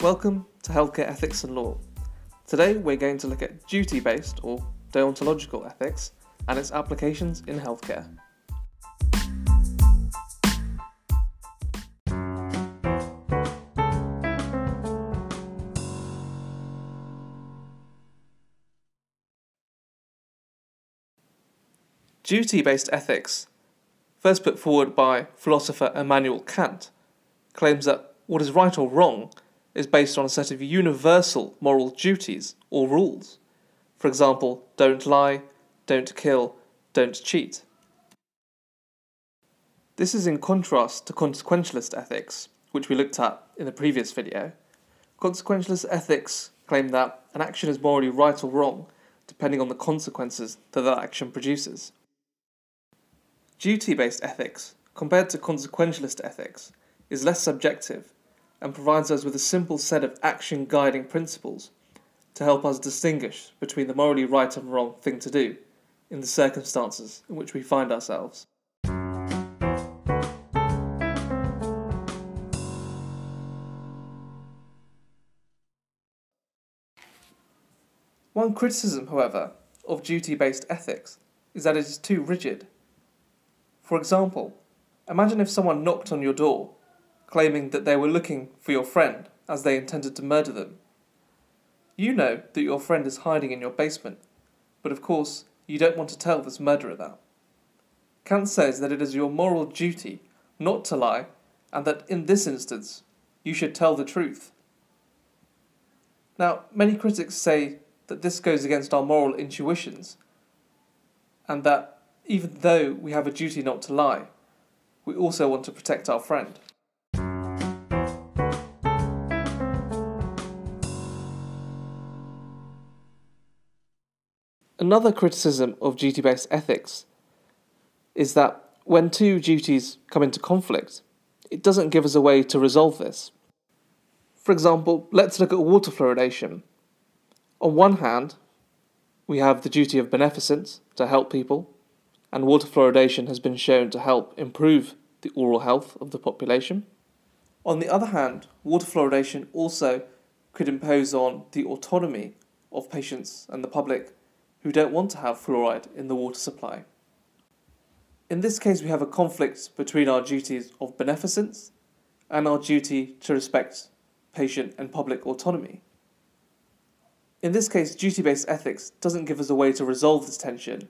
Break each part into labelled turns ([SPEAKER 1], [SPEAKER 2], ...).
[SPEAKER 1] Welcome to Healthcare Ethics and Law. Today we're going to look at duty based or deontological ethics and its applications in healthcare. Duty based ethics, first put forward by philosopher Immanuel Kant, claims that what is right or wrong is based on a set of universal moral duties or rules. For example, don't lie, don't kill, don't cheat. This is in contrast to consequentialist ethics, which we looked at in the previous video. Consequentialist ethics claim that an action is morally right or wrong depending on the consequences that that action produces. Duty based ethics, compared to consequentialist ethics, is less subjective and provides us with a simple set of action guiding principles to help us distinguish between the morally right and wrong thing to do in the circumstances in which we find ourselves. One criticism, however, of duty based ethics is that it is too rigid for example, imagine if someone knocked on your door, claiming that they were looking for your friend as they intended to murder them. You know that your friend is hiding in your basement, but of course, you don't want to tell this murderer that. Kant says that it is your moral duty not to lie, and that in this instance, you should tell the truth. Now, many critics say that this goes against our moral intuitions, and that even though we have a duty not to lie, we also want to protect our friend. Another criticism of duty based ethics is that when two duties come into conflict, it doesn't give us a way to resolve this. For example, let's look at water fluoridation. On one hand, we have the duty of beneficence to help people, and water fluoridation has been shown to help improve the oral health of the population. On the other hand, water fluoridation also could impose on the autonomy of patients and the public who don't want to have fluoride in the water supply. In this case, we have a conflict between our duties of beneficence and our duty to respect patient and public autonomy. In this case, duty based ethics doesn't give us a way to resolve this tension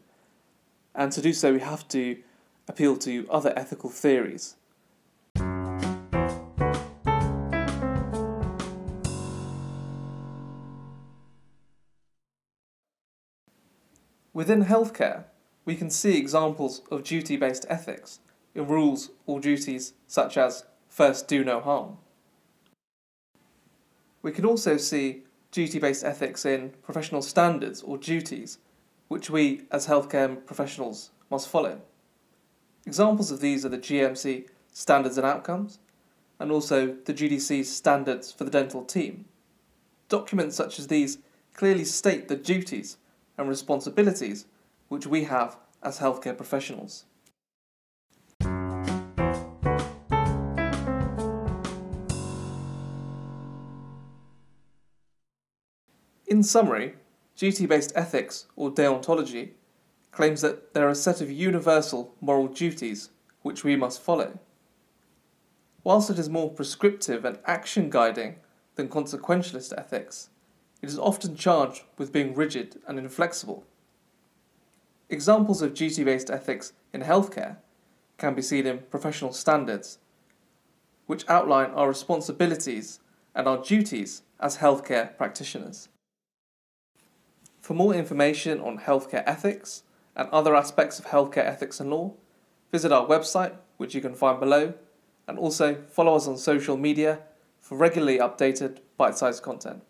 [SPEAKER 1] and to do so, we have to appeal to other ethical theories. Within healthcare, we can see examples of duty based ethics in rules or duties such as first do no harm. We can also see duty based ethics in professional standards or duties which we as healthcare professionals must follow. Examples of these are the GMC standards and outcomes, and also the GDC standards for the dental team. Documents such as these clearly state the duties and responsibilities which we have as healthcare professionals. In summary, Duty based ethics, or deontology, claims that there are a set of universal moral duties which we must follow. Whilst it is more prescriptive and action guiding than consequentialist ethics, it is often charged with being rigid and inflexible. Examples of duty based ethics in healthcare can be seen in professional standards, which outline our responsibilities and our duties as healthcare practitioners. For more information on healthcare ethics and other aspects of healthcare ethics and law, visit our website, which you can find below, and also follow us on social media for regularly updated bite sized content.